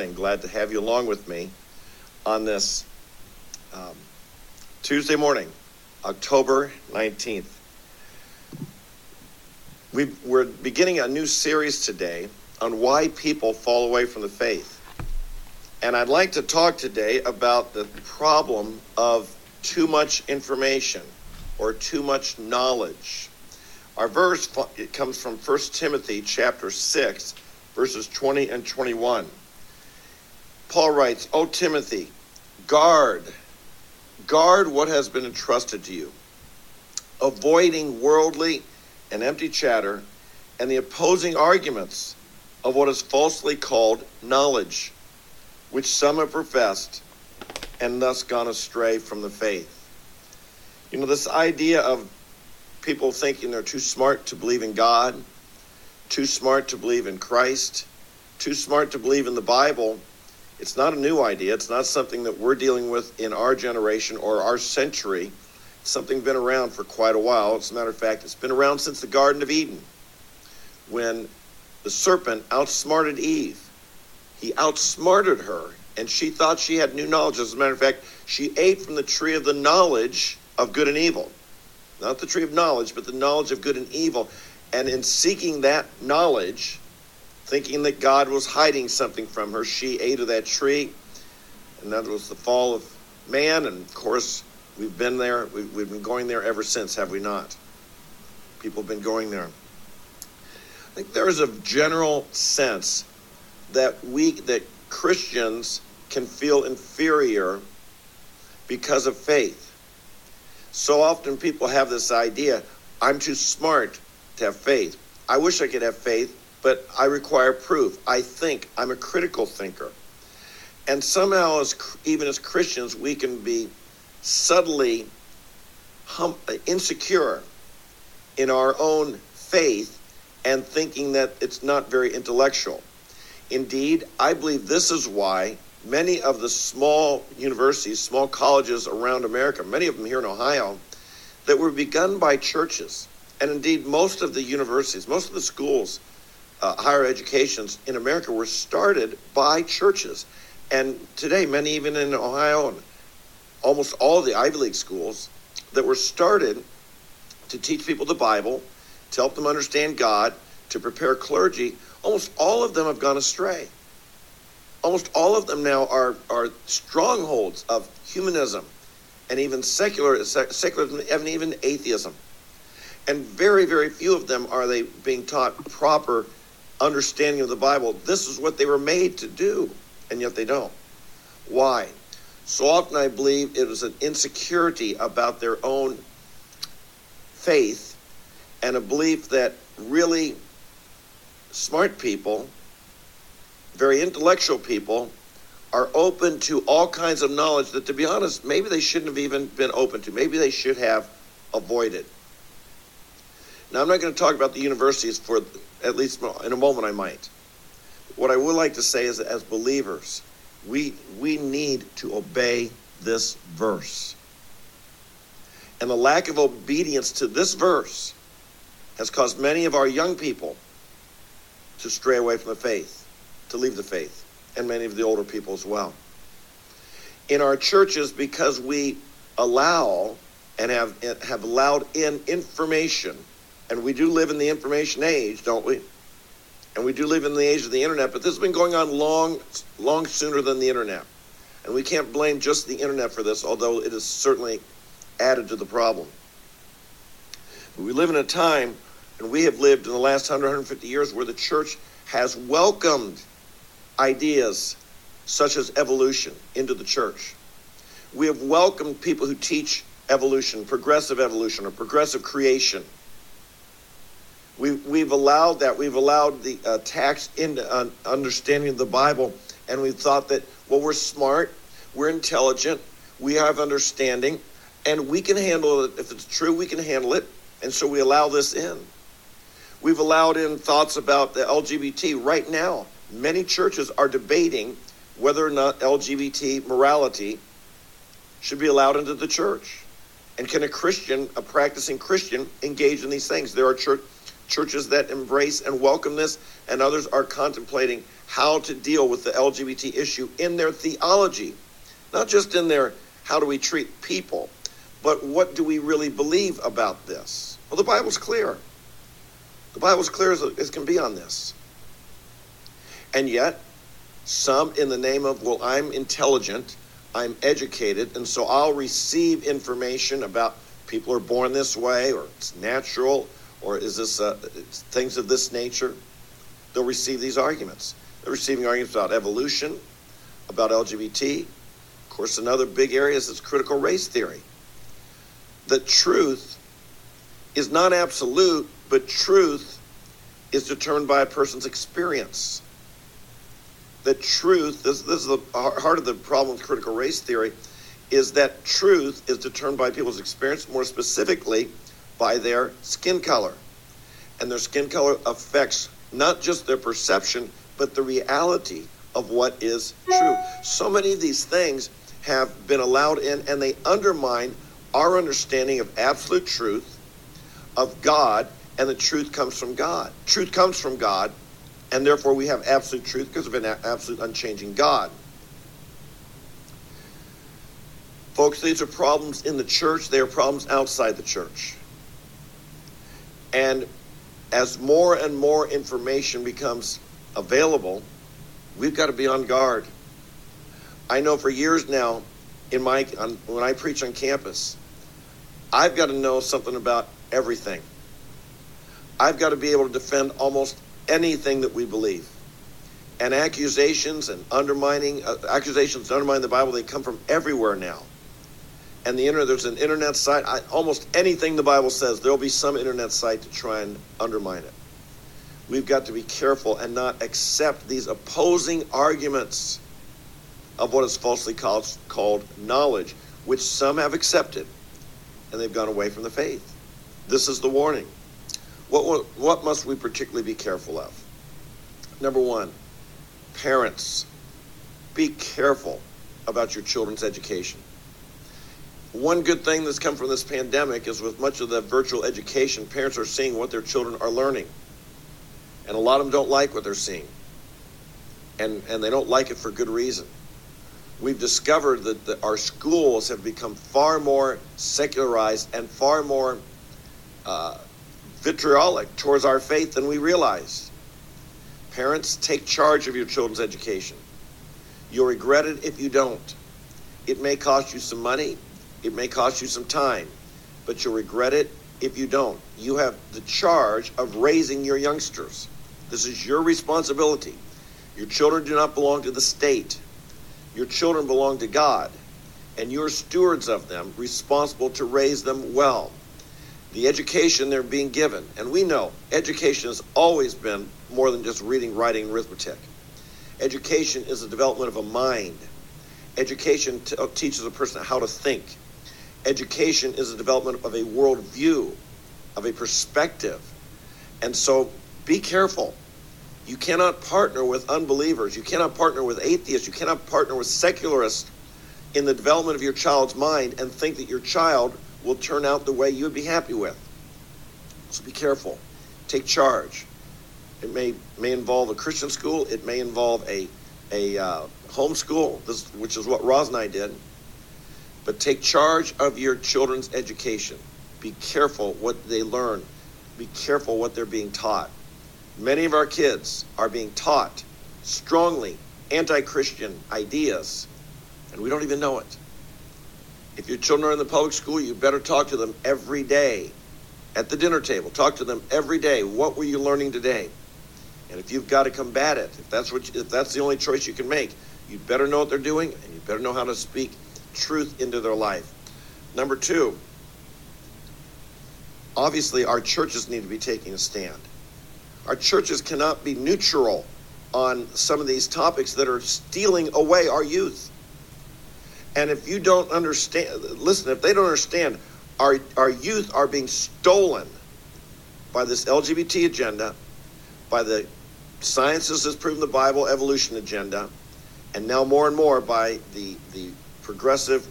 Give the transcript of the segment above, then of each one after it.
morning. Glad to have you along with me on this um, Tuesday morning, October 19th. we we're beginning a new series today on why people fall away from the faith. And I'd like to talk today about the problem of too much information or too much knowledge. Our verse it comes from 1 Timothy chapter 6 verses 20 and 21. Paul writes, "O Timothy, guard guard what has been entrusted to you, avoiding worldly and empty chatter and the opposing arguments of what is falsely called knowledge, which some have professed and thus gone astray from the faith." You know, this idea of people thinking they're too smart to believe in God, too smart to believe in Christ, too smart to believe in the Bible. It's not a new idea. It's not something that we're dealing with in our generation or our century. It's something been around for quite a while. As a matter of fact, it's been around since the Garden of Eden when the serpent outsmarted Eve. He outsmarted her, and she thought she had new knowledge. As a matter of fact, she ate from the tree of the knowledge of good and evil. Not the tree of knowledge, but the knowledge of good and evil. And in seeking that knowledge, thinking that God was hiding something from her, she ate of that tree. And that was the fall of man. And of course, we've been there. We've been going there ever since, have we not? People have been going there. I think there is a general sense that we, that Christians can feel inferior because of faith. So often people have this idea I'm too smart to have faith. I wish I could have faith, but I require proof. I think. I'm a critical thinker. And somehow, as, even as Christians, we can be subtly hum, uh, insecure in our own faith and thinking that it's not very intellectual. Indeed, I believe this is why many of the small universities, small colleges around America, many of them here in Ohio, that were begun by churches. And indeed, most of the universities, most of the schools, uh, higher educations in America were started by churches. And today, many even in Ohio and almost all the Ivy League schools that were started to teach people the Bible, to help them understand God, to prepare clergy, almost all of them have gone astray almost all of them now are, are strongholds of humanism and even secular, secularism and even atheism. And very, very few of them are they being taught proper understanding of the Bible. This is what they were made to do, and yet they don't. Why? So often I believe it is an insecurity about their own faith and a belief that really smart people very intellectual people are open to all kinds of knowledge that, to be honest, maybe they shouldn't have even been open to. Maybe they should have avoided. Now, I'm not going to talk about the universities for at least in a moment, I might. What I would like to say is that as believers, we, we need to obey this verse. And the lack of obedience to this verse has caused many of our young people to stray away from the faith to leave the faith, and many of the older people as well. In our churches, because we allow and have have allowed in information, and we do live in the information age, don't we? And we do live in the age of the internet, but this has been going on long, long sooner than the internet. And we can't blame just the internet for this, although it has certainly added to the problem. But we live in a time, and we have lived in the last 100, 150 years, where the church has welcomed ideas such as evolution into the church. We have welcomed people who teach evolution, progressive evolution, or progressive creation. We've, we've allowed that. We've allowed the uh, tax into uh, understanding of the Bible, and we've thought that, well, we're smart, we're intelligent, we have understanding, and we can handle it. If it's true, we can handle it. And so we allow this in. We've allowed in thoughts about the LGBT right now many churches are debating whether or not LGBT morality should be allowed into the church. And can a Christian, a practicing Christian, engage in these things? There are church, churches that embrace and welcome this, and others are contemplating how to deal with the LGBT issue in their theology, not just in their how do we treat people, but what do we really believe about this? Well, the Bible's clear. The Bible's clear as, as can be on this. And yet, some in the name of, well, I'm intelligent, I'm educated, and so I'll receive information about people are born this way, or it's natural, or is this uh, things of this nature. They'll receive these arguments. They're receiving arguments about evolution, about LGBT. Of course, another big area is critical race theory. The truth is not absolute, but truth is determined by a person's experience. The truth, this, this is the heart of the problem with critical race theory, is that truth is determined by people's experience, more specifically by their skin color. And their skin color affects not just their perception, but the reality of what is true. So many of these things have been allowed in, and they undermine our understanding of absolute truth, of God, and the truth comes from God. Truth comes from God, and therefore we have absolute truth because of an absolute unchanging God. Folks, these are problems in the church, they are problems outside the church. And as more and more information becomes available, we've got to be on guard. I know for years now, in my on, when I preach on campus, I've got to know something about everything. I've got to be able to defend almost anything that we believe. And accusations and undermining uh, accusations undermining the Bible, they come from everywhere now. And the internet, there's an internet site. I, almost anything the Bible says, there'll be some internet site to try and undermine it. We've got to be careful and not accept these opposing arguments of what is falsely called, called knowledge, which some have accepted, and they've gone away from the faith. This is the warning. What, what must we particularly be careful of? Number one, parents, be careful about your children's education. One good thing that's come from this pandemic is with much of the virtual education, parents are seeing what their children are learning. And a lot of them don't like what they're seeing. And, and they don't like it for good reason. We've discovered that the, our schools have become far more secularized and far more uh, vitriolic towards our faith than we realized. Parents, take charge of your children's education. You'll regret it if you don't. It may cost you some money, it may cost you some time, but you'll regret it if you don't. You have the charge of raising your youngsters. This is your responsibility. Your children do not belong to the state. Your children belong to God, and you're stewards of them, responsible to raise them well the education they're being given. And we know education has always been more than just reading, writing, arithmetic. Education is the development of a mind. Education t- teaches a person how to think. Education is the development of a worldview, of a perspective. And so be careful. You cannot partner with unbelievers. You cannot partner with atheists. You cannot partner with secularists in the development of your child's mind and think that your child will turn out the way you would be happy with. So be careful. Take charge. It may may involve a Christian school. It may involve a a uh, homeschool, this, which is what Roz and I did. But take charge of your children's education. Be careful what they learn. Be careful what they're being taught. Many of our kids are being taught strongly anti-Christian ideas, and we don't even know it. If your children are in the public school, you better talk to them every day at the dinner table. Talk to them every day. What were you learning today? And if you've got to combat it, if that's what you, if that's the only choice you can make, you better know what they're doing and you better know how to speak truth into their life. Number 2, obviously our churches need to be taking a stand. Our churches cannot be neutral on some of these topics that are stealing away our youth. And if you don't understand, listen, if they don't understand, our, our youth are being stolen by this LGBT agenda, by the sciences has proven the Bible evolution agenda, and now more and more by the, the progressive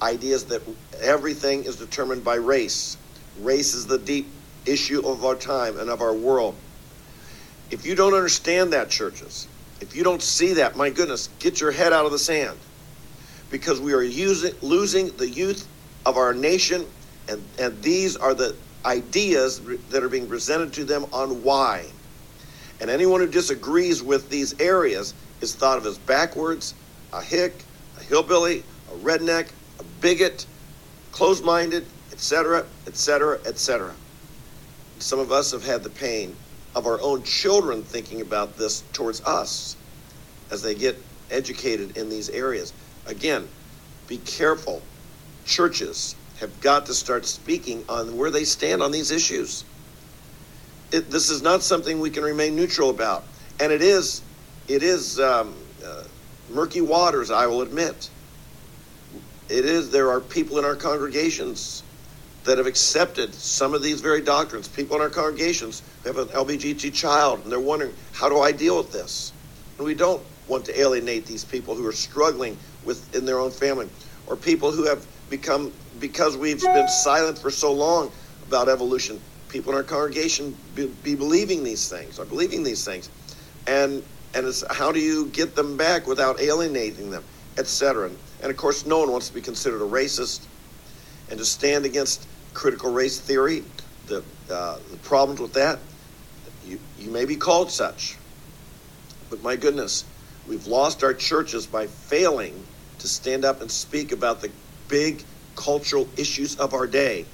ideas that everything is determined by race. Race is the deep issue of our time and of our world. If you don't understand that, churches, if you don't see that, my goodness, get your head out of the sand. Because we are using, losing the youth of our nation, and, and these are the ideas that are being presented to them on why. And anyone who disagrees with these areas is thought of as backwards, a hick, a hillbilly, a redneck, a bigot, closed minded, etc., etc., etc. Some of us have had the pain of our own children thinking about this towards us as they get educated in these areas. Again, be careful. Churches have got to start speaking on where they stand on these issues. It, this is not something we can remain neutral about, and it is, it is um, uh, murky waters. I will admit. It is. There are people in our congregations that have accepted some of these very doctrines. People in our congregations have an LBGT child, and they're wondering, how do I deal with this? And we don't want to alienate these people who are struggling with in their own family, or people who have become because we've been silent for so long about evolution. People in our congregation be, be believing these things, are believing these things, and and it's how do you get them back without alienating them, etc. And of course, no one wants to be considered a racist and to stand against critical race theory, the, uh, the problems with that, you, you may be called such. But my goodness, we've lost our churches by failing to stand up and speak about the big cultural issues of our day.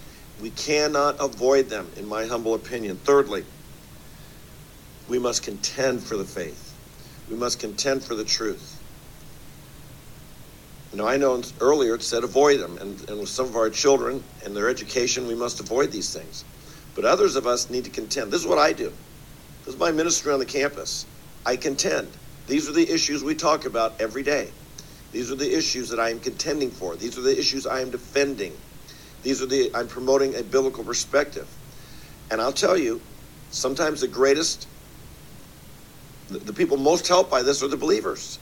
We cannot avoid them, in my humble opinion. Thirdly, we must contend for the faith. We must contend for the truth. You know, I know earlier it said avoid them, and, and with some of our children and their education, we must avoid these things. But others of us need to contend. This is what I do. This is my ministry on the campus. I contend. These are the issues we talk about every day. These are the issues that I am contending for. These are the issues I am defending. These are the I'm promoting a biblical perspective. And I'll tell you, sometimes the greatest the, the people most helped by this are the believers.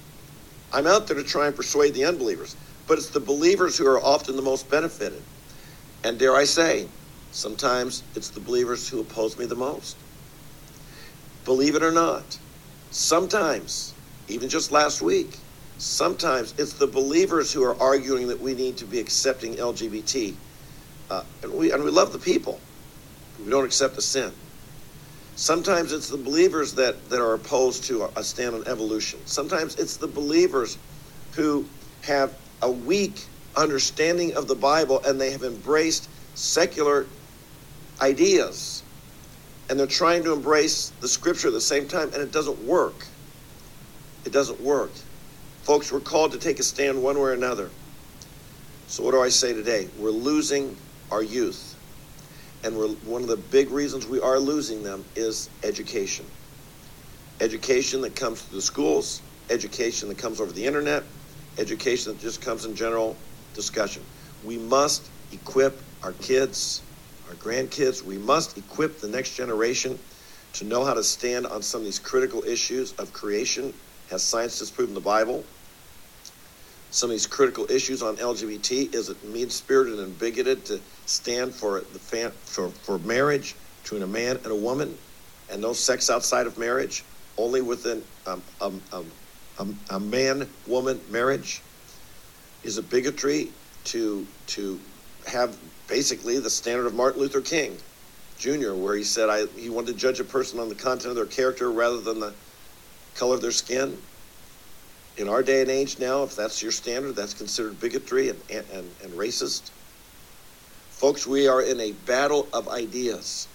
I'm out there to try and persuade the unbelievers, but it's the believers who are often the most benefited. And dare I say, sometimes it's the believers who oppose me the most. Believe it or not, sometimes, even just last week, sometimes it's the believers who are arguing that we need to be accepting LGBT. Uh, and, we, and we love the people, we don't accept the sin. Sometimes it's the believers that, that are opposed to a stand on evolution. Sometimes it's the believers who have a weak understanding of the Bible and they have embraced secular ideas. And they're trying to embrace the scripture at the same time, and it doesn't work. It doesn't work. Folks, we're called to take a stand one way or another. So, what do I say today? We're losing our youth and one of the big reasons we are losing them is education. Education that comes through the schools, education that comes over the internet, education that just comes in general discussion. We must equip our kids, our grandkids, we must equip the next generation to know how to stand on some of these critical issues of creation. Has science disproven the Bible? some of these critical issues on LGBT. Is it mean spirited and bigoted to stand for the fan, for, for marriage between a man and a woman and no sex outside of marriage, only within um, um, um, um, a man woman marriage? Is a bigotry to, to have basically the standard of Martin Luther King Jr., where he said I, he wanted to judge a person on the content of their character rather than the color of their skin? in our day and age now, if that's your standard, that's considered bigotry and, and, and racist. Folks, we are in a battle of ideas.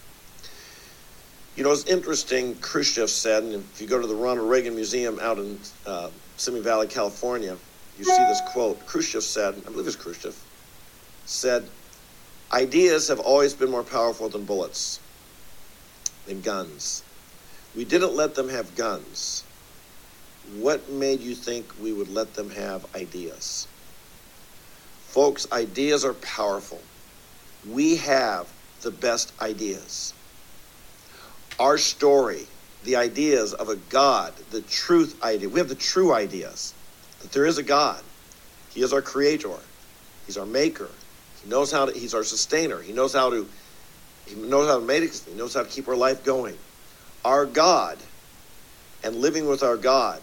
You know, it's interesting, Khrushchev said, and if you go to the Ronald Reagan Museum out in uh, Simi Valley, California, you see this quote. Khrushchev said, I believe it's Khrushchev, said, Ideas have always been more powerful than bullets, than guns. We didn't let them have guns what made you think we would let them have ideas? Folks, ideas are powerful. We have the best ideas. Our story, the ideas of a God, the truth idea, we have the true ideas that there is a God. He is our creator, He's our maker. He knows how to, He's our sustainer. He knows how to He knows how to make it. He knows how to keep our life going. Our God and living with our God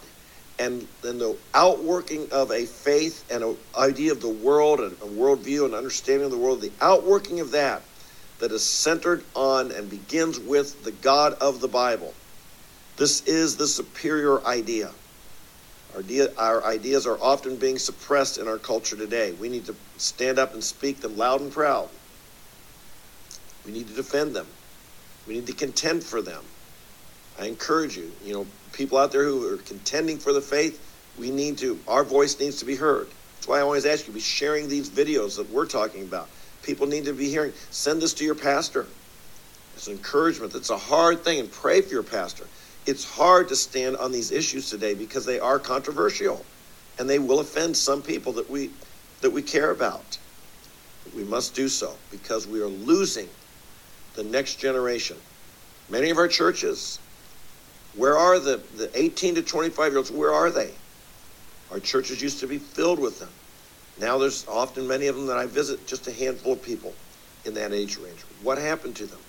and then the outworking of a faith and an idea of the world and a worldview and understanding of the world, the outworking of that that is centered on and begins with the God of the Bible. This is the superior idea. Our, idea, our ideas are often being suppressed in our culture today. We need to stand up and speak them loud and proud. We need to defend them. We need to contend for them. I encourage you, you know, people out there who are contending for the faith, we need to, our voice needs to be heard. That's why I always ask you be sharing these videos that we're talking about. People need to be hearing. Send this to your pastor. It's encouragement. It's a hard thing, and pray for your pastor. It's hard to stand on these issues today because they are controversial, and they will offend some people that we that we care about. We must do so because we are losing the next generation. Many of our churches where are the, the 18 to 25 year olds? Where are they? Our churches used to be filled with them. Now there's often many of them that I visit, just a handful of people in that age range. What happened to them?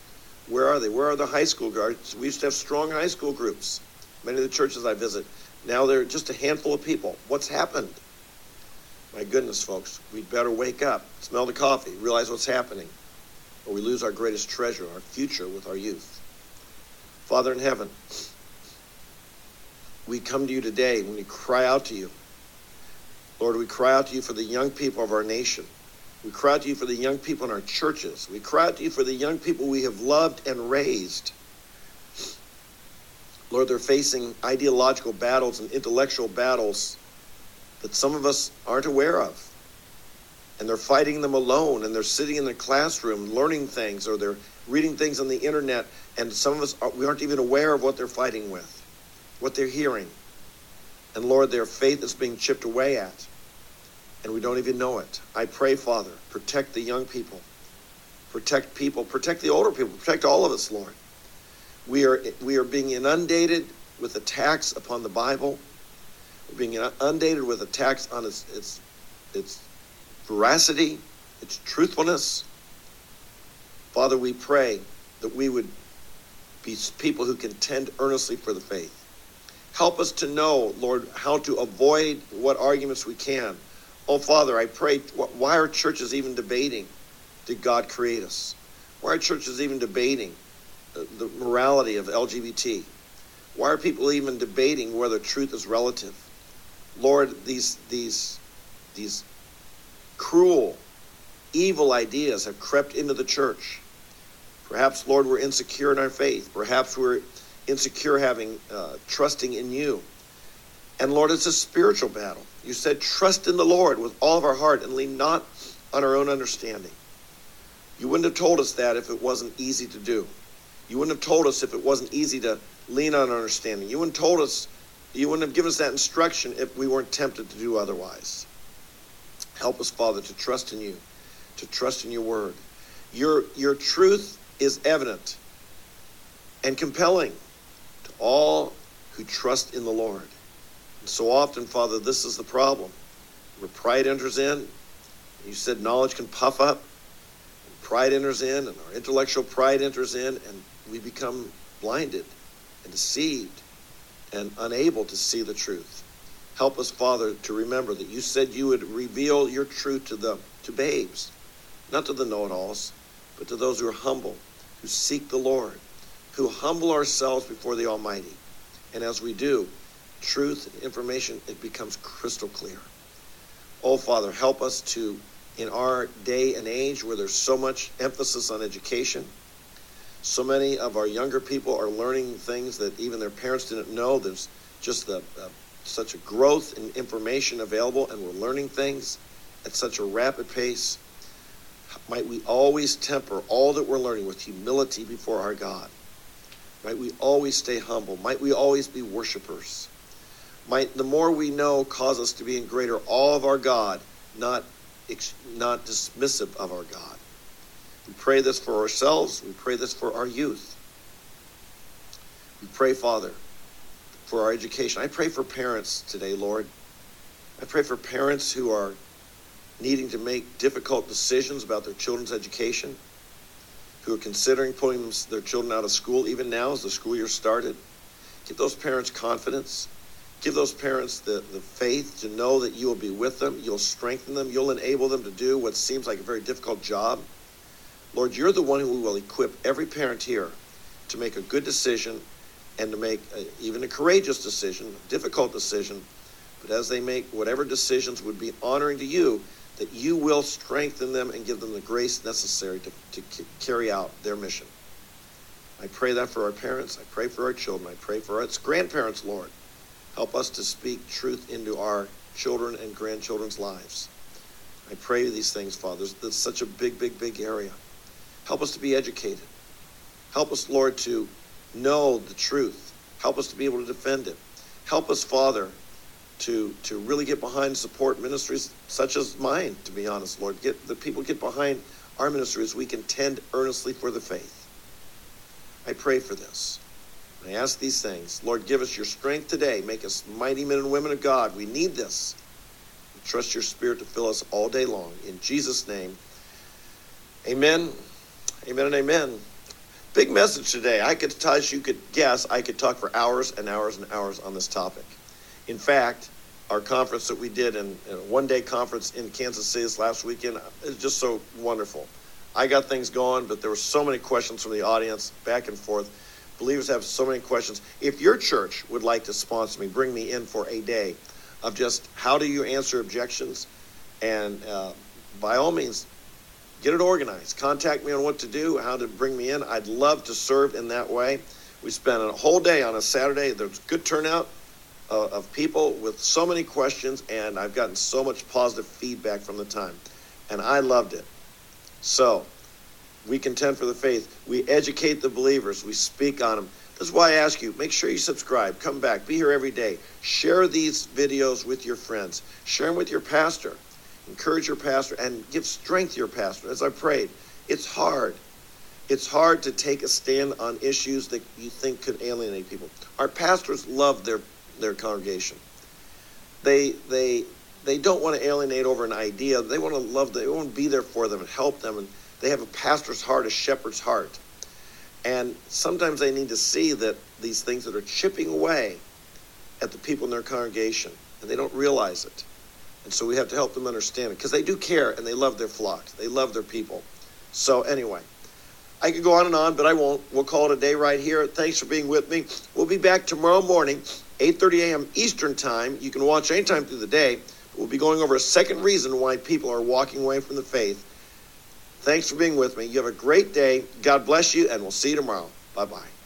Where are they? Where are the high school guards? We used to have strong high school groups. Many of the churches I visit, now they're just a handful of people. What's happened? My goodness, folks, we'd better wake up, smell the coffee, realize what's happening, or we lose our greatest treasure, our future with our youth. Father in heaven, we come to you today when we cry out to you. Lord, we cry out to you for the young people of our nation. We cry out to you for the young people in our churches. We cry out to you for the young people we have loved and raised. Lord, they're facing ideological battles and intellectual battles that some of us aren't aware of. And they're fighting them alone, and they're sitting in the classroom learning things, or they're reading things on the internet, and some of us, we aren't even aware of what they're fighting with what they're hearing. And Lord, their faith is being chipped away at, and we don't even know it. I pray, Father, protect the young people, protect people, protect the older people, protect all of us, Lord. We are, we are being inundated with attacks upon the Bible. We're being inundated with attacks on its, its, its veracity, its truthfulness. Father, we pray that we would be people who contend earnestly for the faith. Help us to know, Lord, how to avoid what arguments we can. Oh, Father, I pray, why are churches even debating did God create us? Why are churches even debating uh, the morality of LGBT? Why are people even debating whether truth is relative? Lord, these these these cruel, evil ideas have crept into the church. Perhaps, Lord, we're insecure in our faith. Perhaps we're insecure having uh, trusting in you. And Lord, it's a spiritual battle. You said, trust in the Lord with all of our heart and lean not on our own understanding. You wouldn't have told us that if it wasn't easy to do. You wouldn't have told us if it wasn't easy to lean on understanding. You wouldn't have told us, you wouldn't have given us that instruction if we weren't tempted to do otherwise. Help us, Father, to trust in you, to trust in your word. Your, your truth is evident and compelling all who trust in the Lord. And so often, Father, this is the problem. Where pride enters in, you said knowledge can puff up, and pride enters in, and our intellectual pride enters in, and we become blinded and deceived and unable to see the truth. Help us, Father, to remember that you said you would reveal your truth to the to babes, not to the know-it-alls, but to those who are humble, who seek the Lord who humble ourselves before the Almighty. And as we do, truth and information, it becomes crystal clear. Oh, Father, help us to, in our day and age where there's so much emphasis on education, so many of our younger people are learning things that even their parents didn't know. There's just the, uh, such a growth in information available, and we're learning things at such a rapid pace. Might we always temper all that we're learning with humility before our God. Might we always stay humble. Might we always be worshipers. Might the more we know cause us to be in greater awe of our God, not, not dismissive of our God. We pray this for ourselves. We pray this for our youth. We pray, Father, for our education. I pray for parents today, Lord. I pray for parents who are needing to make difficult decisions about their children's education who are considering pulling their children out of school, even now as the school year started. Give those parents confidence. Give those parents the, the faith to know that you will be with them, you'll strengthen them, you'll enable them to do what seems like a very difficult job. Lord, you're the one who will equip every parent here to make a good decision and to make a, even a courageous decision, a difficult decision. But as they make whatever decisions would be honoring to you, that you will strengthen them and give them the grace necessary to, to carry out their mission. I pray that for our parents. I pray for our children. I pray for our grandparents, Lord. Help us to speak truth into our children and grandchildren's lives. I pray these things, Father. That's such a big, big, big area. Help us to be educated. Help us, Lord, to know the truth. Help us to be able to defend it. Help us, Father, to to really get behind support ministries such as mine, to be honest, Lord. Get the people get behind our ministries. We contend earnestly for the faith. I pray for this. I ask these things. Lord, give us your strength today. Make us mighty men and women of God. We need this. We trust your spirit to fill us all day long. In Jesus' name, amen. Amen and amen. Big message today. I could, as you could guess, I could talk for hours and hours and hours on this topic. In fact, our conference that we did in, in a one day conference in Kansas City this last weekend is just so wonderful. I got things going, but there were so many questions from the audience back and forth. Believers have so many questions. If your church would like to sponsor me, bring me in for a day of just how do you answer objections, and uh, by all means, get it organized. Contact me on what to do, how to bring me in. I'd love to serve in that way. We spent a whole day on a Saturday. There's good turnout uh, of people with so many questions, and I've gotten so much positive feedback from the time, and I loved it. So, we contend for the faith. We educate the believers. We speak on them. This is why I ask you make sure you subscribe. Come back. Be here every day. Share these videos with your friends. Share them with your pastor. Encourage your pastor and give strength to your pastor. As I prayed, it's hard. It's hard to take a stand on issues that you think could alienate people. Our pastors love their their congregation. They they they don't want to alienate over an idea. They want to love them. They want to be there for them and help them. And they have a pastor's heart, a shepherd's heart. And sometimes they need to see that these things that are chipping away at the people in their congregation, and they don't realize it. And so we have to help them understand it because they do care and they love their flock. They love their people. So anyway, I could go on and on, but I won't. We'll call it a day right here. Thanks for being with me. We'll be back tomorrow morning 8.30 a.m. Eastern Time. You can watch anytime through the day. We'll be going over a second reason why people are walking away from the faith. Thanks for being with me. You have a great day. God bless you, and we'll see you tomorrow. Bye bye.